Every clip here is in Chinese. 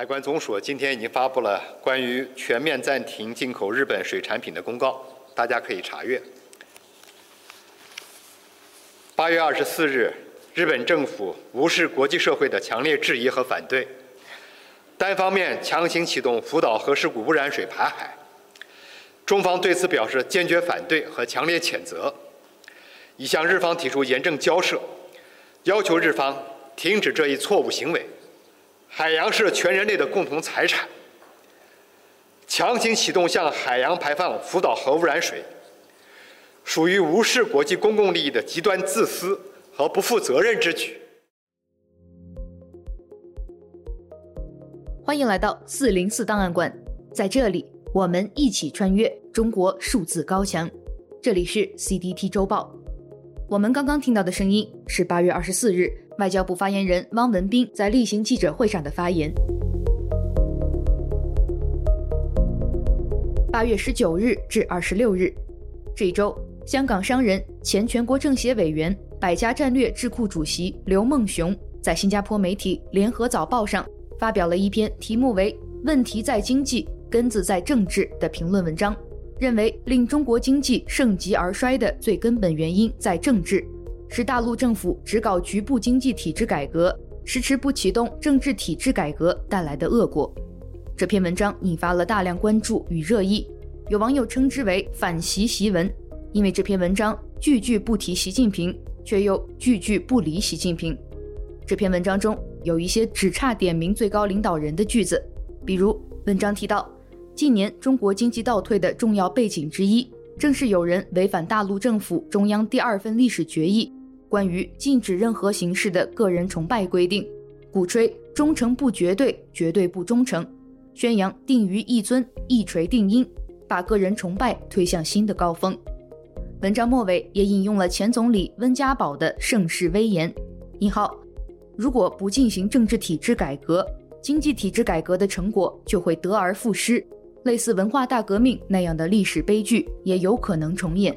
海关总署今天已经发布了关于全面暂停进口日本水产品的公告，大家可以查阅。八月二十四日，日本政府无视国际社会的强烈质疑和反对，单方面强行启动福岛核事故污染水排海。中方对此表示坚决反对和强烈谴责，已向日方提出严正交涉，要求日方停止这一错误行为。海洋是全人类的共同财产，强行启动向海洋排放福岛核污染水，属于无视国际公共利益的极端自私和不负责任之举。欢迎来到四零四档案馆，在这里我们一起穿越中国数字高墙。这里是 CDT 周报，我们刚刚听到的声音是八月二十四日。外交部发言人汪文斌在例行记者会上的发言。八月十九日至二十六日，这一周，香港商人、前全国政协委员、百家战略智库主席刘梦熊在新加坡媒体《联合早报》上发表了一篇题目为“问题在经济，根子在政治”的评论文章，认为令中国经济盛极而衰的最根本原因在政治。是大陆政府只搞局部经济体制改革，迟迟不启动政治体制改革带来的恶果。这篇文章引发了大量关注与热议，有网友称之为“反习习文”，因为这篇文章句句不提习近平，却又句句不离习近平。这篇文章中有一些只差点名最高领导人的句子，比如文章提到，近年中国经济倒退的重要背景之一，正是有人违反大陆政府中央第二份历史决议。关于禁止任何形式的个人崇拜规定，鼓吹忠诚不绝对，绝对不忠诚，宣扬定于一尊，一锤定音，把个人崇拜推向新的高峰。文章末尾也引用了前总理温家宝的盛世威言：“你好，如果不进行政治体制改革，经济体制改革的成果就会得而复失，类似文化大革命那样的历史悲剧也有可能重演。”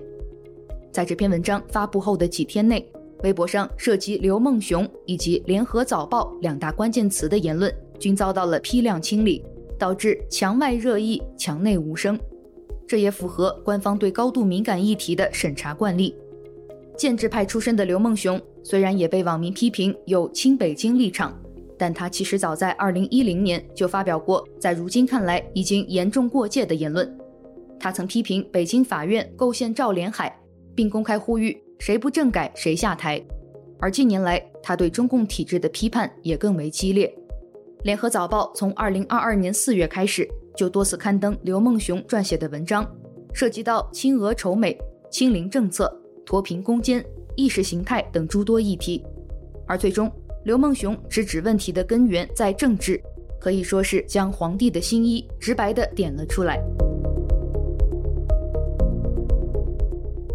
在这篇文章发布后的几天内，微博上涉及刘梦熊以及联合早报两大关键词的言论，均遭到了批量清理，导致墙外热议，墙内无声。这也符合官方对高度敏感议题的审查惯例。建制派出身的刘梦熊虽然也被网民批评有亲北京立场，但他其实早在2010年就发表过，在如今看来已经严重过界的言论。他曾批评北京法院构陷赵连海，并公开呼吁。谁不政改，谁下台。而近年来，他对中共体制的批判也更为激烈。联合早报从2022年4月开始，就多次刊登刘梦熊撰写的文章，涉及到亲俄仇美、清零政策、脱贫攻坚、意识形态等诸多议题。而最终，刘梦熊直指问题的根源在政治，可以说是将皇帝的新衣直白地点了出来。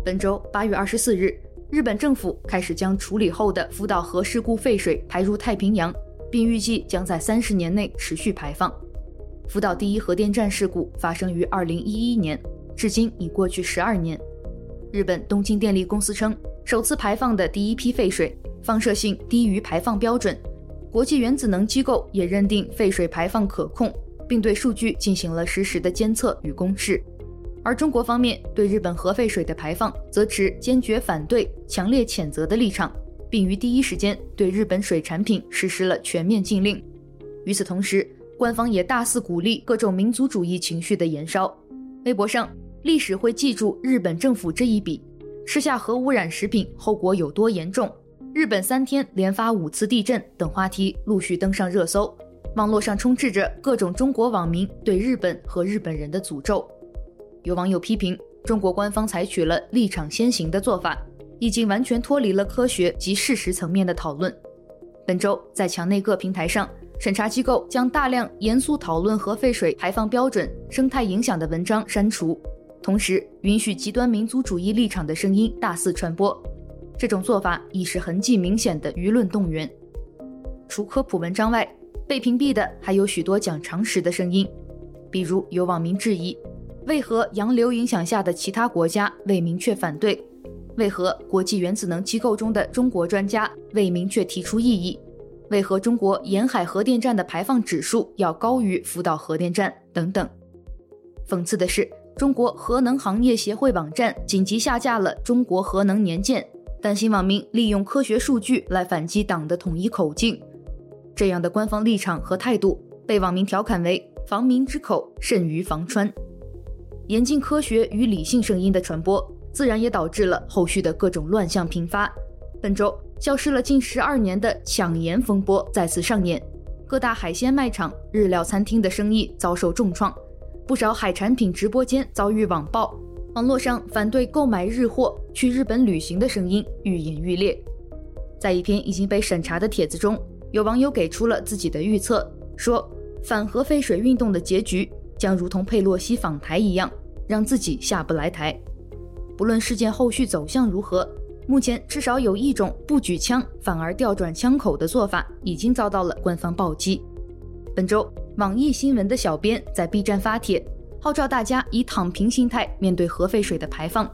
本周八月二十四日，日本政府开始将处理后的福岛核事故废水排入太平洋，并预计将在三十年内持续排放。福岛第一核电站事故发生于二零一一年，至今已过去十二年。日本东京电力公司称，首次排放的第一批废水放射性低于排放标准，国际原子能机构也认定废水排放可控，并对数据进行了实时的监测与公示。而中国方面对日本核废水的排放则持坚决反对、强烈谴责的立场，并于第一时间对日本水产品实施了全面禁令。与此同时，官方也大肆鼓励各种民族主义情绪的延烧。微博上，历史会记住日本政府这一笔，吃下核污染食品后果有多严重，日本三天连发五次地震等话题陆续登上热搜。网络上充斥着各种中国网民对日本和日本人的诅咒。有网友批评中国官方采取了立场先行的做法，已经完全脱离了科学及事实层面的讨论。本周在墙内各平台上，审查机构将大量严肃讨论核废水排放标准、生态影响的文章删除，同时允许极端民族主义立场的声音大肆传播。这种做法已是痕迹明显的舆论动员。除科普文章外，被屏蔽的还有许多讲常识的声音，比如有网民质疑。为何洋流影响下的其他国家未明确反对？为何国际原子能机构中的中国专家未明确提出异议？为何中国沿海核电站的排放指数要高于福岛核电站等等。讽刺的是，中国核能行业协会网站紧急下架了中国核能年鉴，担心网民利用科学数据来反击党的统一口径。这样的官方立场和态度被网民调侃为“防民之口甚于防川”。严禁科学与理性声音的传播，自然也导致了后续的各种乱象频发。本周，消失了近十二年的抢盐风波再次上演，各大海鲜卖场、日料餐厅的生意遭受重创，不少海产品直播间遭遇网暴，网络上反对购买日货、去日本旅行的声音愈演愈烈。在一篇已经被审查的帖子中，有网友给出了自己的预测，说反核废水运动的结局将如同佩洛西访台一样，让自己下不来台。不论事件后续走向如何。目前至少有一种不举枪反而调转枪口的做法已经遭到了官方暴击。本周，网易新闻的小编在 B 站发帖，号召大家以躺平心态面对核废水的排放。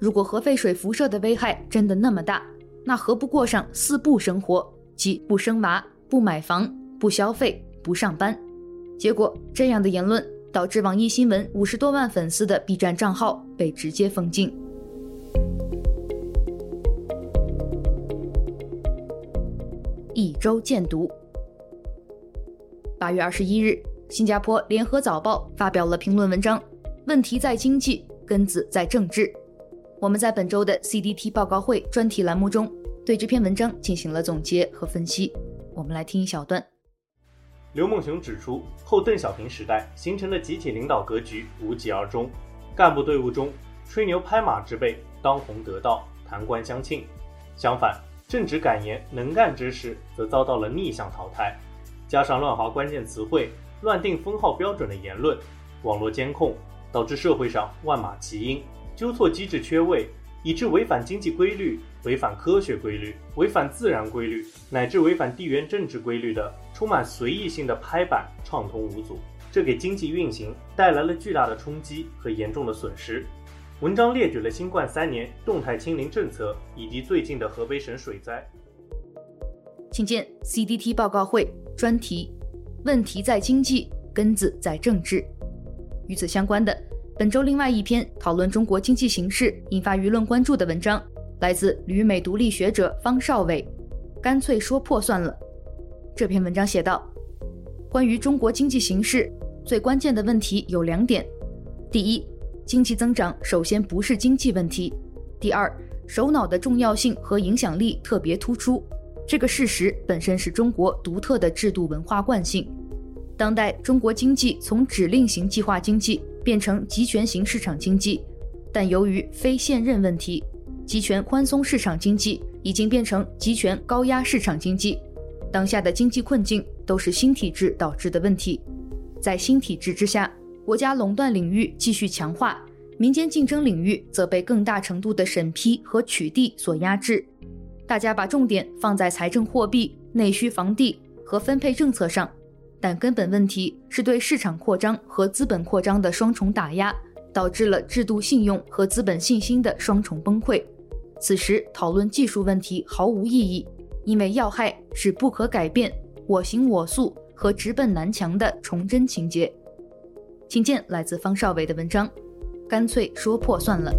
如果核废水辐射的危害真的那么大，那何不过上四不生活，即不生娃、不买房、不消费、不上班？结果这样的言论导致网易新闻五十多万粉丝的 B 站账号被直接封禁。一周见读。八月二十一日，新加坡联合早报发表了评论文章，问题在经济，根子在政治。我们在本周的 CDT 报告会专题栏目中，对这篇文章进行了总结和分析。我们来听一小段。刘梦熊指出，后邓小平时代形成的集体领导格局无疾而终，干部队伍中吹牛拍马之辈当红得道，弹冠相庆。相反，正直敢言能干之士则遭到了逆向淘汰，加上乱划关键词汇、乱定封号标准的言论、网络监控，导致社会上万马齐喑，纠错机制缺位，以致违反经济规律、违反科学规律、违反自然规律，乃至违反地缘政治规律的充满随意性的拍板畅通无阻，这给经济运行带来了巨大的冲击和严重的损失。文章列举了新冠三年动态清零政策以及最近的河北省水灾。请见 CDT 报告会专题：问题在经济，根子在政治。与此相关的，本周另外一篇讨论中国经济形势、引发舆论关注的文章，来自旅美独立学者方少伟，干脆说破算了。这篇文章写道：关于中国经济形势，最关键的问题有两点，第一。经济增长首先不是经济问题，第二，首脑的重要性和影响力特别突出，这个事实本身是中国独特的制度文化惯性。当代中国经济从指令型计划经济变成集权型市场经济，但由于非现任问题，集权宽松市场经济已经变成集权高压市场经济。当下的经济困境都是新体制导致的问题，在新体制之下。国家垄断领域继续强化，民间竞争领域则被更大程度的审批和取缔所压制。大家把重点放在财政货币、内需房地和分配政策上，但根本问题是对市场扩张和资本扩张的双重打压，导致了制度信用和资本信心的双重崩溃。此时讨论技术问题毫无意义，因为要害是不可改变、我行我素和直奔南墙的崇祯情结。请见来自方少伟的文章，干脆说破算了。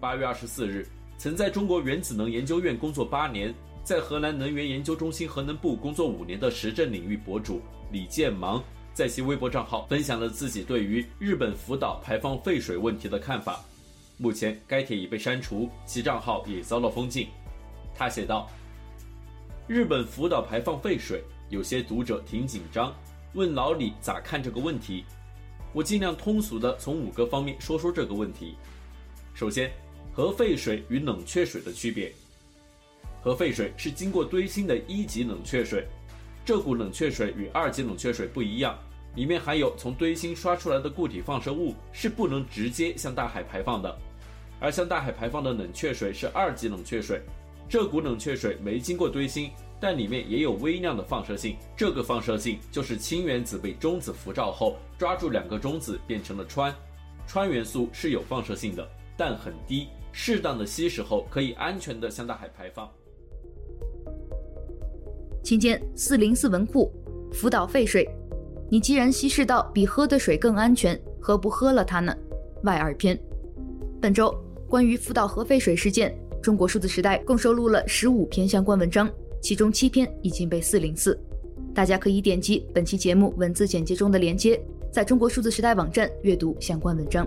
八月二十四日，曾在中国原子能研究院工作八年，在荷兰能源研究中心核能部工作五年的时政领域博主李建芒，在其微博账号分享了自己对于日本福岛排放废水问题的看法。目前该帖已被删除，其账号也遭到封禁。他写道：“日本福岛排放废水。”有些读者挺紧张，问老李咋看这个问题？我尽量通俗地从五个方面说说这个问题。首先，核废水与冷却水的区别。核废水是经过堆芯的一级冷却水，这股冷却水与二级冷却水不一样，里面含有从堆芯刷出来的固体放射物，是不能直接向大海排放的。而向大海排放的冷却水是二级冷却水，这股冷却水没经过堆芯。但里面也有微量的放射性，这个放射性就是氢原子被中子辐照后抓住两个中子变成了氚。氚元素是有放射性的，但很低，适当的稀释后可以安全的向大海排放。期间四零四文库，福岛废水，你既然稀释到比喝的水更安全，何不喝了它呢？外二篇。本周关于福岛核废水事件，中国数字时代共收录了十五篇相关文章，其中七篇已经被四零四。大家可以点击本期节目文字简介中的链接，在中国数字时代网站阅读相关文章。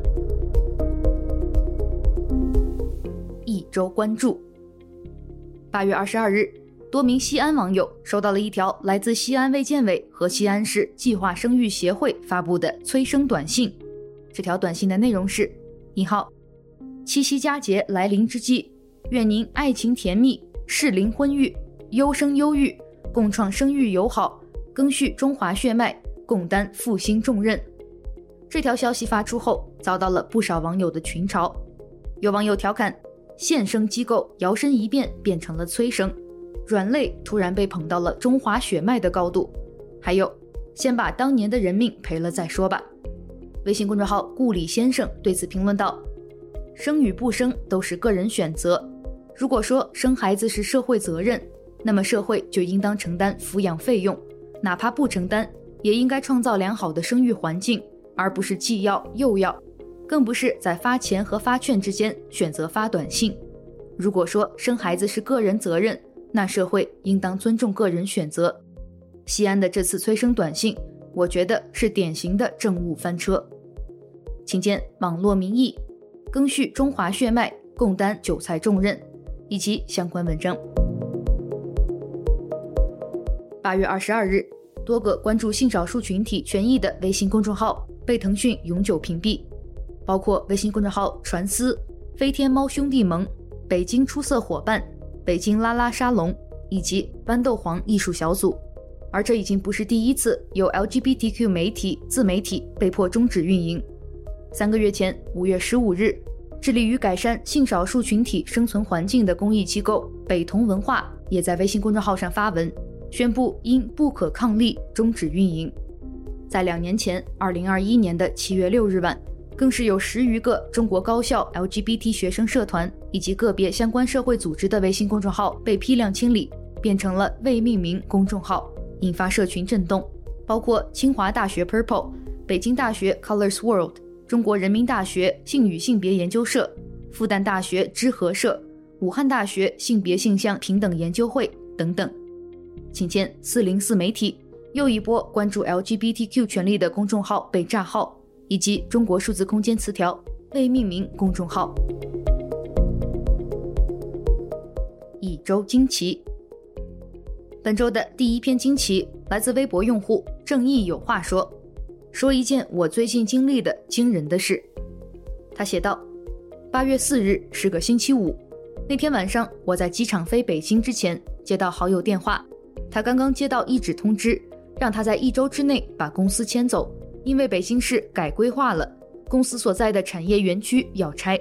一周关注。八月二十二日，多名西安网友收到了一条来自西安卫健委和西安市计划生育协会发布的催生短信。这条短信的内容是：“你好，七夕佳节来临之际，愿您爱情甜蜜，适龄婚育，优生优育，共创生育友好。”更续中华血脉，共担复兴重任。这条消息发出后，遭到了不少网友的群嘲。有网友调侃：“现生机构摇身一变变成了催生，软肋突然被捧到了中华血脉的高度。”还有：“先把当年的人命赔了再说吧。”微信公众号“顾里先生”对此评论道：“生与不生都是个人选择。如果说生孩子是社会责任，那么社会就应当承担抚养费用。”哪怕不承担，也应该创造良好的生育环境，而不是既要又要，更不是在发钱和发券之间选择发短信。如果说生孩子是个人责任，那社会应当尊重个人选择。西安的这次催生短信，我觉得是典型的政务翻车。请见网络民意，更续中华血脉，共担韭菜重任，以及相关文章。八月二十二日，多个关注性少数群体权益的微信公众号被腾讯永久屏蔽，包括微信公众号“传思”、“飞天猫兄弟盟”、“北京出色伙伴”、“北京拉拉沙龙”以及“豌豆黄艺术小组”。而这已经不是第一次有 LGBTQ 媒体自媒体被迫终止运营。三个月前，五月十五日，致力于改善性少数群体生存环境的公益机构北同文化也在微信公众号上发文。宣布因不可抗力终止运营。在两年前，二零二一年的七月六日晚，更是有十余个中国高校 LGBT 学生社团以及个别相关社会组织的微信公众号被批量清理，变成了未命名公众号，引发社群震动。包括清华大学 Purple、北京大学 Colors World、中国人民大学性与性别研究社、复旦大学知和社、武汉大学性别性向平等研究会等等。请见四零四媒体，又一波关注 LGBTQ 权利的公众号被炸号，以及中国数字空间词条未命名公众号。一周惊奇，本周的第一篇惊奇来自微博用户正义有话说，说一件我最近经历的惊人的事。他写道：八月四日是个星期五，那天晚上我在机场飞北京之前接到好友电话。他刚刚接到一纸通知，让他在一周之内把公司迁走，因为北京市改规划了，公司所在的产业园区要拆。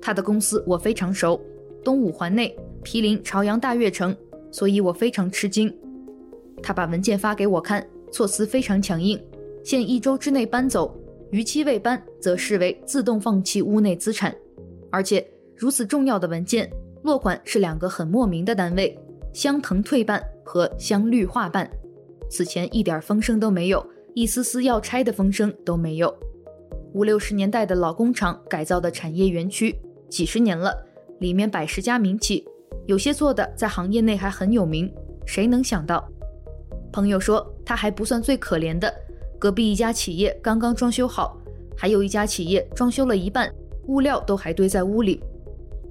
他的公司我非常熟，东五环内，毗邻朝阳大悦城，所以我非常吃惊。他把文件发给我看，措辞非常强硬，限一周之内搬走，逾期未搬则视为自动放弃屋内资产。而且如此重要的文件，落款是两个很莫名的单位：湘腾退办。和湘绿化办，此前一点风声都没有，一丝丝要拆的风声都没有。五六十年代的老工厂改造的产业园区，几十年了，里面百十家民企，有些做的在行业内还很有名。谁能想到？朋友说他还不算最可怜的，隔壁一家企业刚刚装修好，还有一家企业装修了一半，物料都还堆在屋里。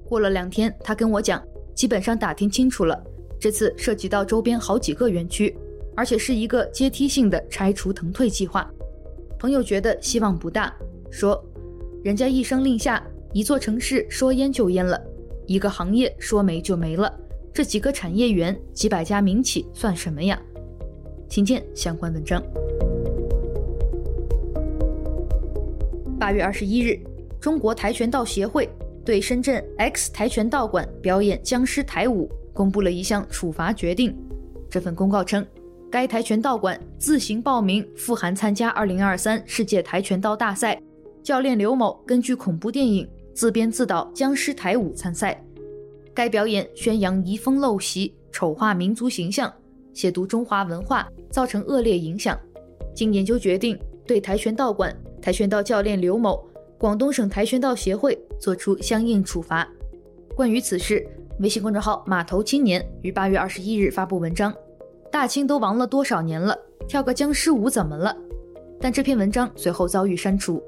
过了两天，他跟我讲，基本上打听清楚了。这次涉及到周边好几个园区，而且是一个阶梯性的拆除腾退计划。朋友觉得希望不大，说：“人家一声令下，一座城市说淹就淹了，一个行业说没就没了，这几个产业园、几百家民企算什么呀？”请见相关文章。八月二十一日，中国跆拳道协会对深圳 X 跆拳道馆表演僵尸台舞。公布了一项处罚决定。这份公告称，该跆拳道馆自行报名赴韩参加2023世界跆拳道大赛，教练刘某根据恐怖电影《自编自导僵尸台舞参赛。该表演宣扬移风陋习、丑化民族形象、亵渎中华文化，造成恶劣影响。经研究决定，对跆拳道馆、跆拳道教练刘某、广东省跆拳道协会作出相应处罚。关于此事，微信公众号码头青年于八月二十一日发布文章：“大清都亡了多少年了，跳个僵尸舞怎么了？”但这篇文章随后遭遇删除。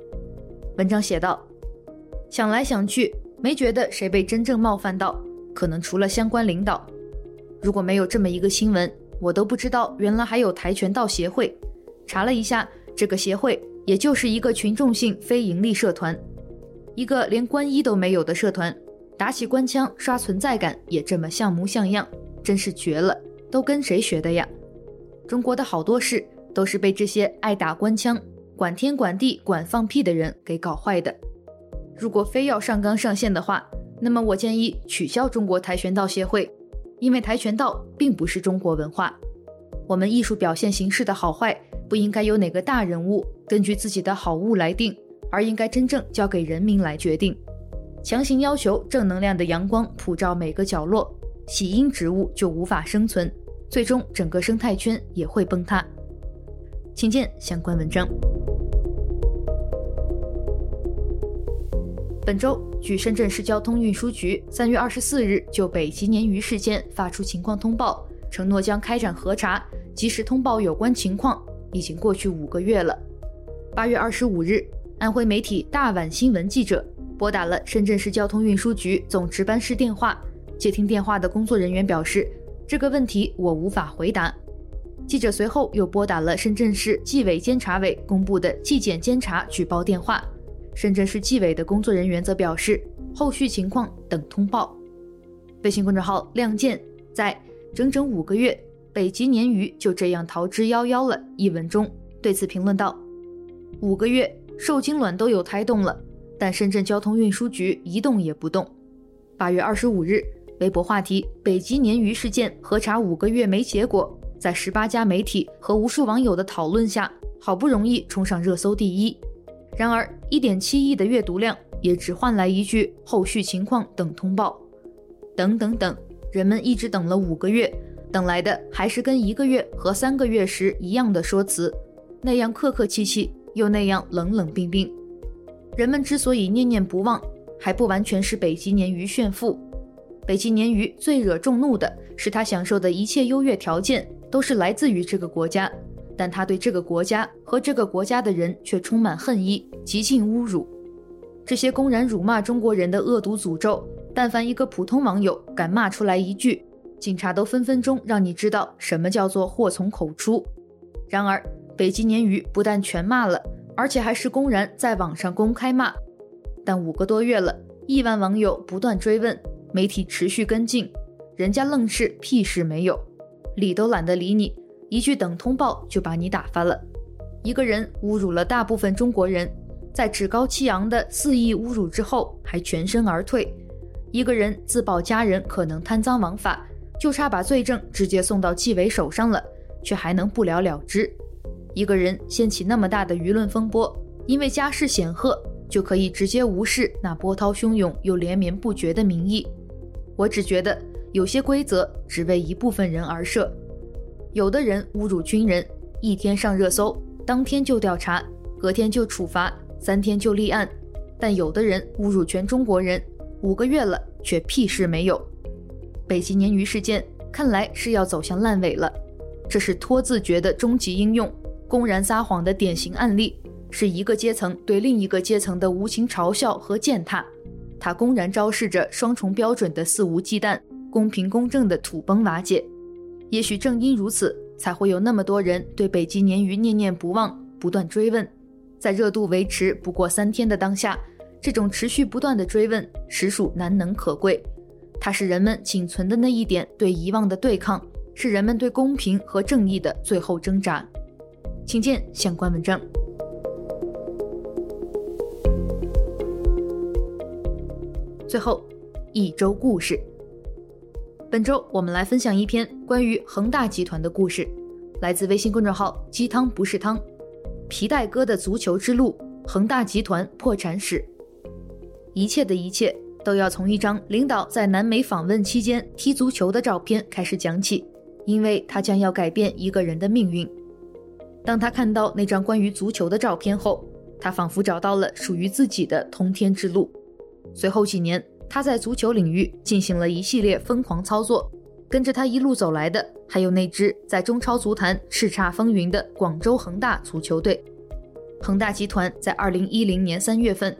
文章写道：“想来想去，没觉得谁被真正冒犯到，可能除了相关领导。如果没有这么一个新闻，我都不知道原来还有跆拳道协会。查了一下，这个协会也就是一个群众性非盈利社团，一个连官衣都没有的社团，打起官腔刷存在感也这么像模像样，真是绝了！都跟谁学的呀？中国的好多事。”都是被这些爱打官腔、管天管地、管放屁的人给搞坏的。如果非要上纲上线的话，那么我建议取消中国跆拳道协会，因为跆拳道并不是中国文化。我们艺术表现形式的好坏，不应该由哪个大人物根据自己的好恶来定，而应该真正交给人民来决定。强行要求正能量的阳光普照每个角落，喜阴植物就无法生存，最终整个生态圈也会崩塌。请见相关文章。本周，据深圳市交通运输局三月二十四日就北极鲶鱼事件发出情况通报，承诺将开展核查，及时通报有关情况。已经过去五个月了。八月二十五日，安徽媒体大碗新闻记者拨打了深圳市交通运输局总值班室电话，接听电话的工作人员表示：“这个问题我无法回答。”记者随后又拨打了深圳市纪委监察委公布的纪检监察举报电话，深圳市纪委的工作人员则表示，后续情况等通报。微信公众号“亮剑”在整整五个月，北极鲶鱼就这样逃之夭夭了一文中对此评论道：“五个月，受精卵都有胎动了，但深圳交通运输局一动也不动。”八月二十五日，微博话题“北极鲶鱼事件核查五个月没结果”。在十八家媒体和无数网友的讨论下，好不容易冲上热搜第一。然而，一点七亿的阅读量也只换来一句“后续情况等通报”。等等等，人们一直等了五个月，等来的还是跟一个月和三个月时一样的说辞，那样客客气气，又那样冷冷冰冰。人们之所以念念不忘，还不完全是北极鲶鱼炫富。北极鲶鱼最惹众怒的是它享受的一切优越条件。都是来自于这个国家，但他对这个国家和这个国家的人却充满恨意，极尽侮辱。这些公然辱骂中国人的恶毒诅咒，但凡一个普通网友敢骂出来一句，警察都分分钟让你知道什么叫做祸从口出。然而，北极鲶鱼不但全骂了，而且还是公然在网上公开骂。但五个多月了，亿万网友不断追问，媒体持续跟进，人家愣是屁事没有。理都懒得理你，一句等通报就把你打发了。一个人侮辱了大部分中国人，在趾高气扬的肆意侮辱之后，还全身而退。一个人自曝家人可能贪赃枉法，就差把罪证直接送到纪委手上了，却还能不了了之。一个人掀起那么大的舆论风波，因为家世显赫，就可以直接无视那波涛汹涌又连绵不绝的民意。我只觉得。有些规则只为一部分人而设，有的人侮辱军人，一天上热搜，当天就调查，隔天就处罚，三天就立案；但有的人侮辱全中国人，五个月了却屁事没有。北极鲶鱼事件看来是要走向烂尾了，这是拖字诀的终极应用，公然撒谎的典型案例，是一个阶层对另一个阶层的无情嘲笑和践踏，它公然昭示着双重标准的肆无忌惮。公平公正的土崩瓦解，也许正因如此，才会有那么多人对北极鲶鱼念念不忘，不断追问。在热度维持不过三天的当下，这种持续不断的追问实属难能可贵。它是人们仅存的那一点对遗忘的对抗，是人们对公平和正义的最后挣扎。请见相关文章。最后，一周故事。本周我们来分享一篇关于恒大集团的故事，来自微信公众号“鸡汤不是汤”，皮带哥的足球之路，恒大集团破产史。一切的一切都要从一张领导在南美访问期间踢足球的照片开始讲起，因为他将要改变一个人的命运。当他看到那张关于足球的照片后，他仿佛找到了属于自己的通天之路。随后几年，他在足球领域进行了一系列疯狂操作。跟着他一路走来的，还有那支在中超足坛叱咤风云的广州恒大足球队。恒大集团在二零一零年三月份，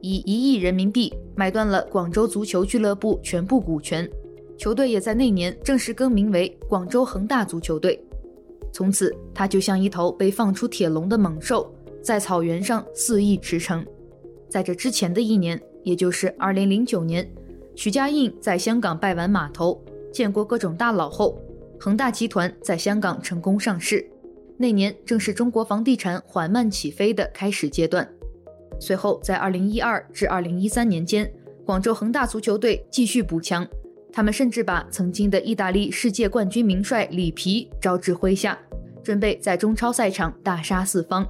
以一亿人民币买断了广州足球俱乐部全部股权，球队也在那年正式更名为广州恒大足球队。从此，他就像一头被放出铁笼的猛兽，在草原上肆意驰骋。在这之前的一年，也就是二零零九年，许家印在香港拜完码头。见过各种大佬后，恒大集团在香港成功上市。那年正是中国房地产缓慢起飞的开始阶段。随后，在2012至2013年间，广州恒大足球队继续补强，他们甚至把曾经的意大利世界冠军名帅里皮招至麾下，准备在中超赛场大杀四方。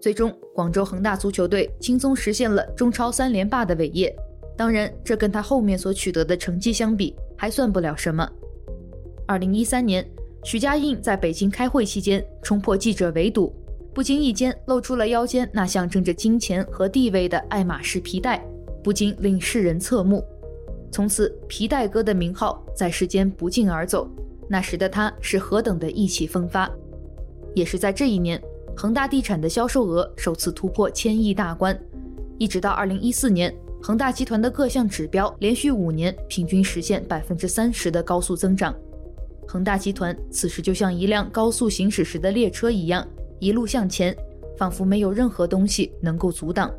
最终，广州恒大足球队轻松实现了中超三连霸的伟业。当然，这跟他后面所取得的成绩相比，还算不了什么。二零一三年，许家印在北京开会期间冲破记者围堵，不经意间露出了腰间那象征着金钱和地位的爱马仕皮带，不禁令世人侧目。从此，皮带哥的名号在世间不胫而走。那时的他是何等的意气风发！也是在这一年，恒大地产的销售额首次突破千亿大关，一直到二零一四年。恒大集团的各项指标连续五年平均实现百分之三十的高速增长，恒大集团此时就像一辆高速行驶时的列车一样，一路向前，仿佛没有任何东西能够阻挡。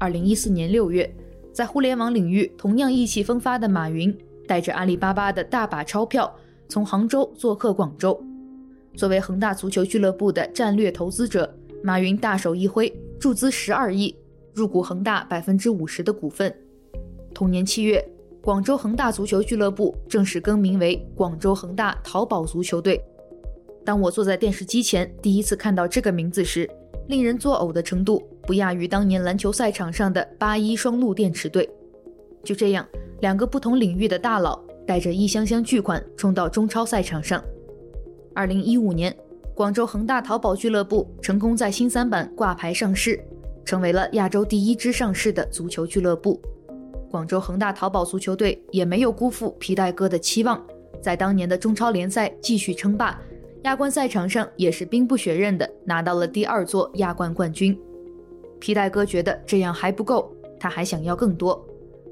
二零一四年六月，在互联网领域同样意气风发的马云，带着阿里巴巴的大把钞票，从杭州做客广州。作为恒大足球俱乐部的战略投资者，马云大手一挥，注资十二亿。入股恒大百分之五十的股份。同年七月，广州恒大足球俱乐部正式更名为广州恒大淘宝足球队。当我坐在电视机前第一次看到这个名字时，令人作呕的程度不亚于当年篮球赛场上的八一双鹿电池队。就这样，两个不同领域的大佬带着一箱箱巨款冲到中超赛场上。二零一五年，广州恒大淘宝俱乐部成功在新三板挂牌上市。成为了亚洲第一支上市的足球俱乐部，广州恒大淘宝足球队也没有辜负皮带哥的期望，在当年的中超联赛继续称霸，亚冠赛场上也是兵不血刃的拿到了第二座亚冠冠军。皮带哥觉得这样还不够，他还想要更多，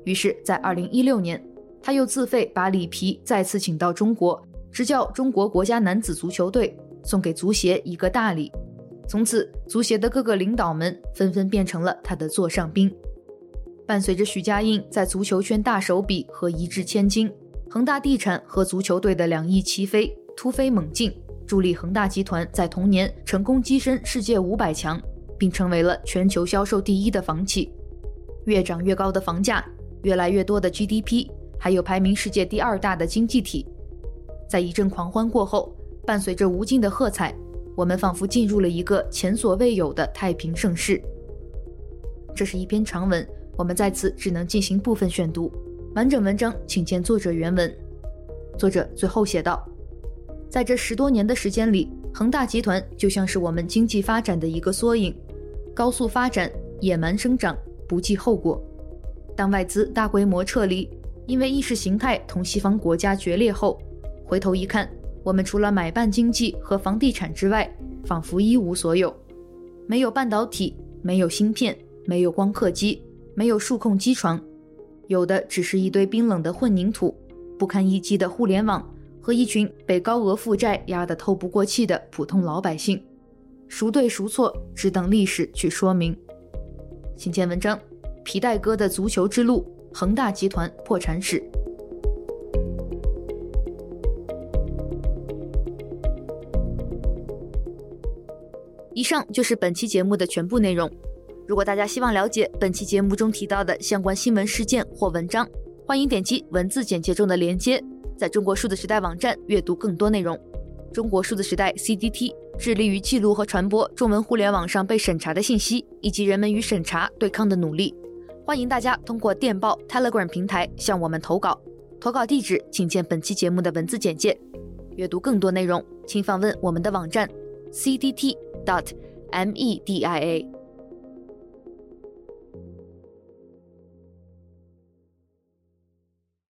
于是，在二零一六年，他又自费把里皮再次请到中国执教中国国家男子足球队，送给足协一个大礼。从此，足协的各个领导们纷纷变成了他的座上宾。伴随着许家印在足球圈大手笔和一掷千金，恒大地产和足球队的两翼齐飞，突飞猛进，助力恒大集团在同年成功跻身世界五百强，并成为了全球销售第一的房企。越涨越高的房价，越来越多的 GDP，还有排名世界第二大的经济体，在一阵狂欢过后，伴随着无尽的喝彩。我们仿佛进入了一个前所未有的太平盛世。这是一篇长文，我们在此只能进行部分选读，完整文章请见作者原文。作者最后写道：“在这十多年的时间里，恒大集团就像是我们经济发展的一个缩影，高速发展，野蛮生长，不计后果。当外资大规模撤离，因为意识形态同西方国家决裂后，回头一看。”我们除了买办经济和房地产之外，仿佛一无所有，没有半导体，没有芯片，没有光刻机，没有数控机床，有的只是一堆冰冷的混凝土，不堪一击的互联网和一群被高额负债压得透不过气的普通老百姓。孰对孰错，只等历史去说明。请见文章：皮带哥的足球之路，恒大集团破产史。以上就是本期节目的全部内容。如果大家希望了解本期节目中提到的相关新闻事件或文章，欢迎点击文字简介中的链接，在中国数字时代网站阅读更多内容。中国数字时代 （CDT） 致力于记录和传播中文互联网上被审查的信息，以及人们与审查对抗的努力。欢迎大家通过电报 Telegram 平台向我们投稿，投稿地址请见本期节目的文字简介。阅读更多内容，请访问我们的网站 C D T dot media